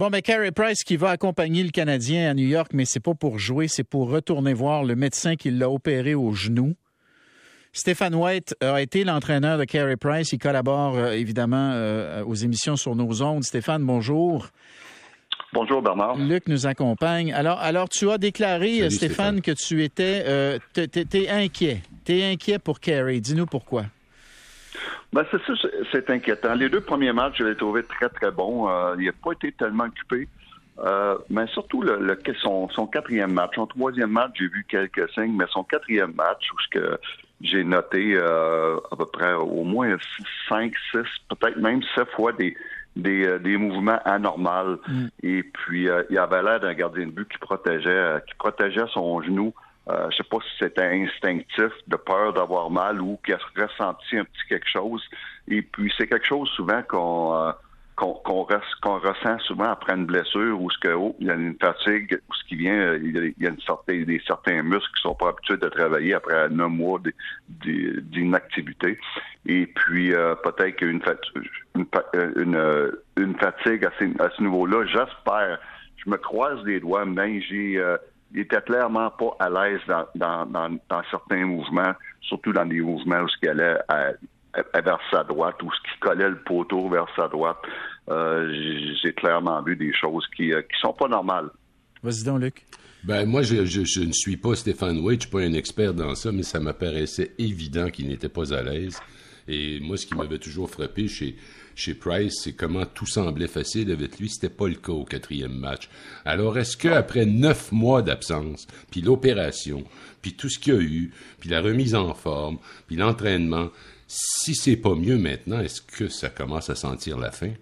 Bon, mais ben, Carey Price qui va accompagner le Canadien à New York, mais c'est pas pour jouer, c'est pour retourner voir le médecin qui l'a opéré au genou. Stéphane White a été l'entraîneur de Carey Price. Il collabore euh, évidemment euh, aux émissions sur nos ondes. Stéphane, bonjour. Bonjour Bernard. Luc nous accompagne. Alors, alors tu as déclaré, Stéphane, que tu étais, euh, t'es inquiet. T'es inquiet pour Carey. Dis-nous pourquoi. Ben, c'est ça, c'est inquiétant. Les deux premiers matchs, je l'ai trouvé très, très bon. Euh, il n'a pas été tellement occupé. Euh, mais surtout le, son, son, quatrième match. Son troisième match, j'ai vu quelques signes, mais son quatrième match, où ce que j'ai noté euh, à peu près au moins cinq, six, peut-être même sept fois des, des, des mouvements anormaux. Mm. Et puis, il avait l'air d'un gardien de but qui protégeait, qui protégeait son genou euh, je sais pas si c'était instinctif, de peur d'avoir mal ou qu'il a ressenti un petit quelque chose. Et puis c'est quelque chose souvent qu'on euh, ressent souvent après une blessure ou ce que oh, il y a une fatigue ou ce qui vient, euh, il y a une certaine, des certains muscles qui sont pas habitués de travailler après neuf mois d'inactivité. Et puis euh, peut-être qu'une une, une, une, fatigue à, à ce niveau-là, j'espère. Je me croise les doigts, mais j'ai il était clairement pas à l'aise dans, dans, dans, certains mouvements, surtout dans des mouvements où ce qui allait vers sa droite ou ce qui collait le poteau vers sa droite. Euh, j'ai clairement vu des choses qui, euh, qui sont pas normales. Vas-y donc, Luc. Ben moi, je, je, ne suis pas Stéphane Waite, je suis pas un expert dans ça, mais ça m'apparaissait évident qu'il n'était pas à l'aise. Et moi, ce qui m'avait toujours frappé chez, chez Price, c'est comment tout semblait facile avec lui. C'était pas le cas au quatrième match. Alors, est-ce qu'après neuf mois d'absence, puis l'opération, puis tout ce qu'il y a eu, puis la remise en forme, puis l'entraînement, si c'est pas mieux maintenant, est-ce que ça commence à sentir la fin?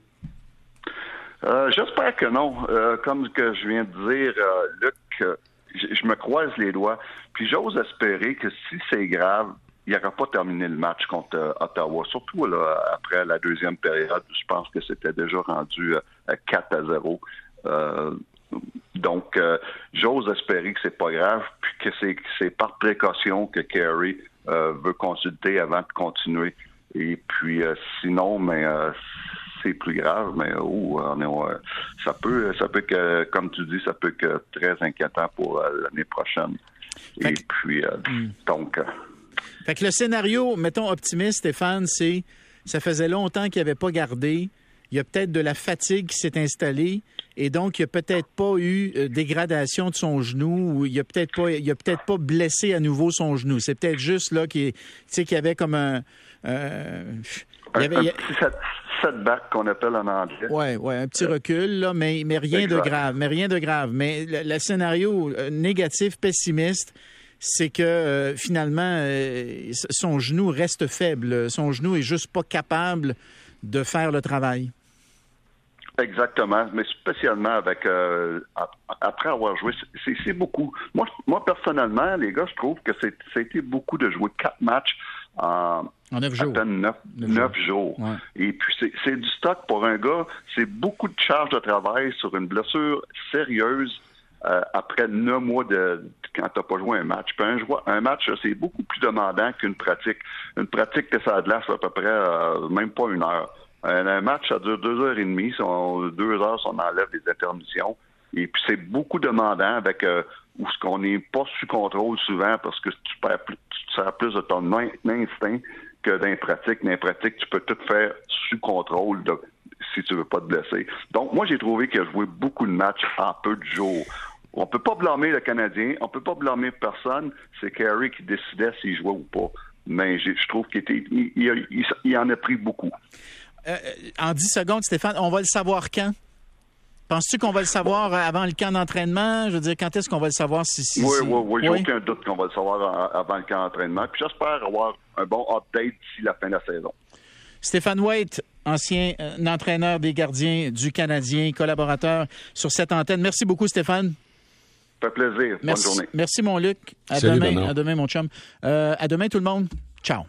Euh, j'espère que non. Euh, comme que je viens de dire, euh, Luc, je me croise les doigts. Puis j'ose espérer que si c'est grave, il n'aurait pas terminé le match contre euh, Ottawa, surtout après la deuxième période. Je pense que c'était déjà rendu à 4 à 0. Euh, donc, euh, j'ose espérer que c'est pas grave, puis que c'est par précaution que Kerry veut consulter avant de continuer. Et puis, sinon, mais c'est plus grave, mais oh, ça peut, ça peut que, comme tu dis, ça peut que très inquiétant pour l'année prochaine. Et puis, hmm. donc. Fait que le scénario, mettons optimiste, Stéphane, c'est ça faisait longtemps qu'il avait pas gardé. Il y a peut-être de la fatigue qui s'est installée et donc il n'y a peut-être pas eu euh, dégradation de son genou ou il n'y a peut-être pas il a peut-être pas blessé à nouveau son genou. C'est peut-être juste là qu'il qu'il y avait comme un euh, il y avait, un, petit setback qu'on appelle en anglais. Oui, ouais, un petit recul, là, mais, mais rien de grave. Mais rien de grave. Mais le scénario euh, négatif, pessimiste, c'est que euh, finalement, euh, son genou reste faible. Son genou est juste pas capable de faire le travail. Exactement, mais spécialement avec euh, après avoir joué, c'est beaucoup. Moi, moi personnellement, les gars, je trouve que c'était beaucoup de jouer quatre matchs en, neuf jours. neuf, jours. Et puis c'est du stock pour un gars. C'est beaucoup de charge de travail sur une blessure sérieuse euh, après neuf mois de quand t'as pas joué un match. Puis un, un match, c'est beaucoup plus demandant qu'une pratique. Une pratique que ça a de à peu près euh, même pas une heure. Un, match, ça dure deux heures et demie. deux heures, on enlève des intermissions. Et puis c'est beaucoup demandant avec euh, où ce qu'on n'est pas sous contrôle souvent parce que tu perds plus, tu sers plus de ton instinct que d'un pratique. D'un pratique, tu peux tout faire sous contrôle si tu veux pas te blesser. Donc, moi, j'ai trouvé qu'il a joué beaucoup de matchs en peu de jours. On peut pas blâmer le Canadien, on peut pas blâmer personne. C'est Carey qui décidait s'il jouait ou pas. Mais je trouve qu'il était, il, en a pris beaucoup. Euh, en 10 secondes, Stéphane, on va le savoir quand? Penses-tu qu'on va le savoir avant le camp d'entraînement? Je veux dire, quand est-ce qu'on va le savoir si... si oui, oui, oui, j'ai aucun doute qu'on va le savoir avant le camp d'entraînement. Puis j'espère avoir un bon update d'ici la fin de la saison. Stéphane White, ancien euh, entraîneur des gardiens du Canadien, collaborateur sur cette antenne. Merci beaucoup, Stéphane. Ça fait plaisir. Merci, Bonne journée. Merci, mon Luc. À demain, à demain, mon chum. Euh, à demain, tout le monde. Ciao.